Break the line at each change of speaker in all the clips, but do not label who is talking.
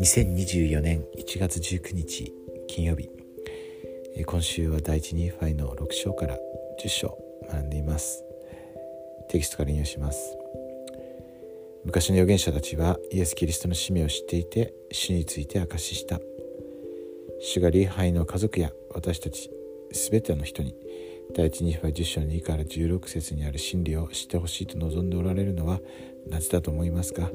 2024年1月19日金曜日今週は第一ニーファイの6章から10章学んでいます。テキストから引用します。昔の預言者たちはイエス・キリストの使命を知っていて死について証しした。主が礼拝の家族や私たち全ての人に第一ニーファ10章の2から16節にある真理を知ってほしいと望んでおられるのはなぜだと思いますか？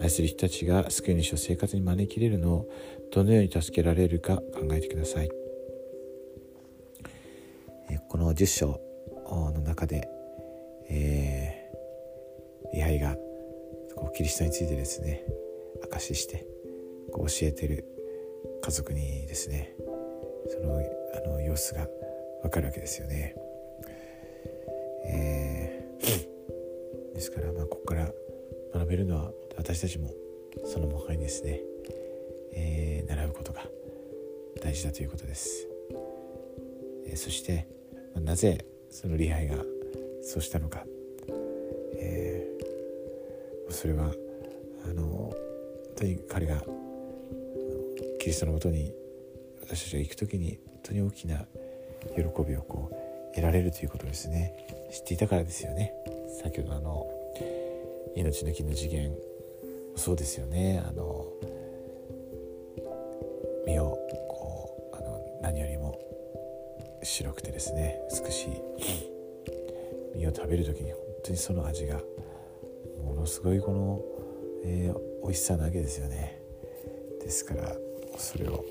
愛する人たちが救い主を生活に招き入れるのをどのように助けられるか考えてください。この10章の中で、えー、礼拝がこうキリストについてですね証ししてこう教えてる家族にですねそのあの様子がわかるわけですよね。えー、ですからまあここから学べるのは私たちもその他にですね、えー、習うことが大事だということです。えー、そして、ま、なぜその礼拝がそうしたのか、えー、それはあの本当に彼がキリストのもとに私たちが行く時に本当に大きな喜びをこう得られるということですね。知っていたからですよね。先ほどあの命の木の次元そうですよね。あの身をこうあの何よりも白くてですね美しい身を食べる時に本当にその味がものすごいこの、えー、美味しさなわけですよね。ですからそれを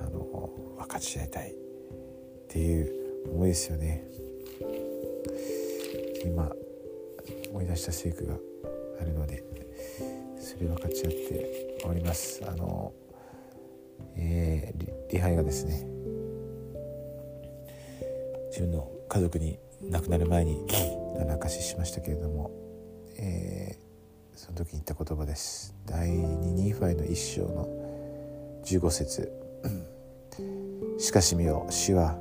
あの分かち合いたい。っていう思いですよね。今思い出した聖句があるのでそれ分かち合っております。あの、えー、礼拝がですね自分の家族に亡くなる前に明かししましたけれども、えー、その時に言った言葉です。第2ニーファイの一章の15節。しかし見よ主は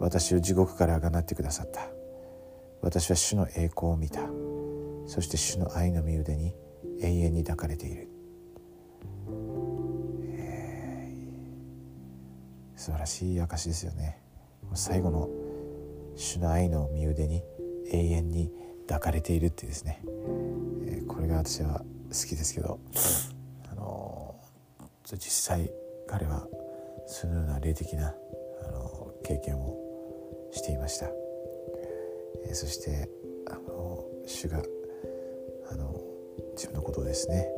私を地獄からあがなってくださった。私は主の栄光を見た。そして主の愛の身腕に永遠に抱かれている、えー、素晴らしい証ですよね。最後の主の愛の身腕に永遠に抱かれているってですね、えー、これが私は好きですけど、あのー、実際彼はそのような霊的な、あの経験をしていました、えー、そしてあの主があの自分のことをですね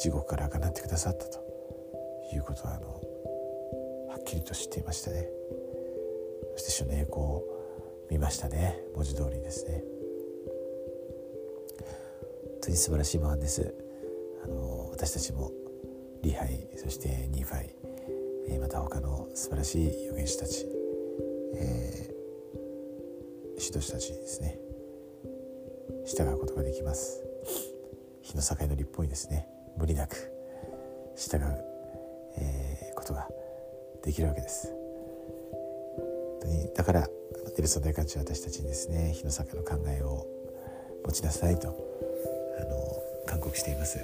地獄からあがなってくださったということはあのはっきりと知っていましたね。そして主の栄光を見ましたね。文字通りですね。本当に素晴らしいマンです。あの私たちもリハイそしてニーファイ、えまた他の素晴らしい預言者たち、指導者たちにですね。従うことができます。日の境の立法にですね。無理なく従う、えー、ことができるわけです。本当にだからネルソン大官長は私たちにですね日の境の考えを持ちなさいとあの勧告しています。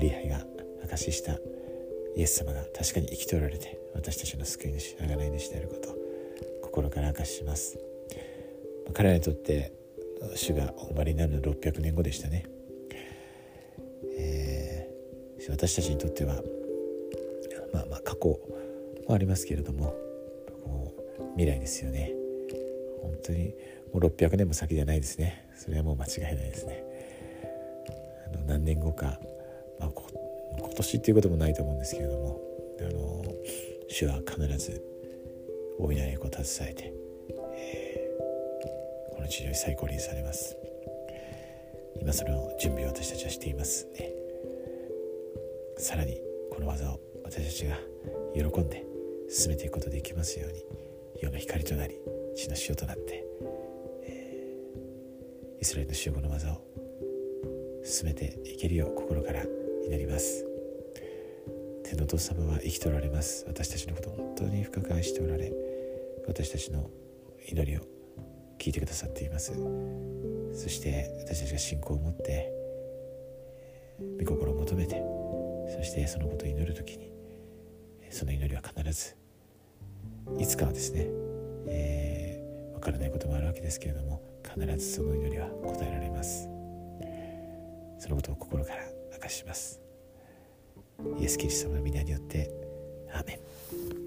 礼拝が証ししたイエス様が確かに生きておられて私たちの救い主贖い主であること。心から証しします。彼らにとって主がお生まれになるのは600年後でしたね、えー、私たちにとってはまあまあ過去もありますけれども未来ですよね。本当にもう600年も先じゃないですね。それはもう間違いないですね。あの何年後か、まあ、今年っていうこともないと思うんですけれどもあの主は必ず大いなる栄を携えてこの治療に再降臨されます。今その準備を私たちはしています。ね。さらにこの技を私たちが喜んで進めていくことができますように世の光となり血の塩となって、えー、イスラエルの集合の技を進めていけるよう心から祈ります。天のお父様は生きておられます。私たちのことを本当に深く愛しておられ私たちの祈りを聞いてくださっています。そして私たちが信仰を持って御心を求めてそしてそのことを祈る時にその祈りは必ずいつかはですね、えー、分からないこともあるわけですけれども必ずその祈りは答えられます。そのことを心から明かします。イエス・キリストの皆によってアーメン。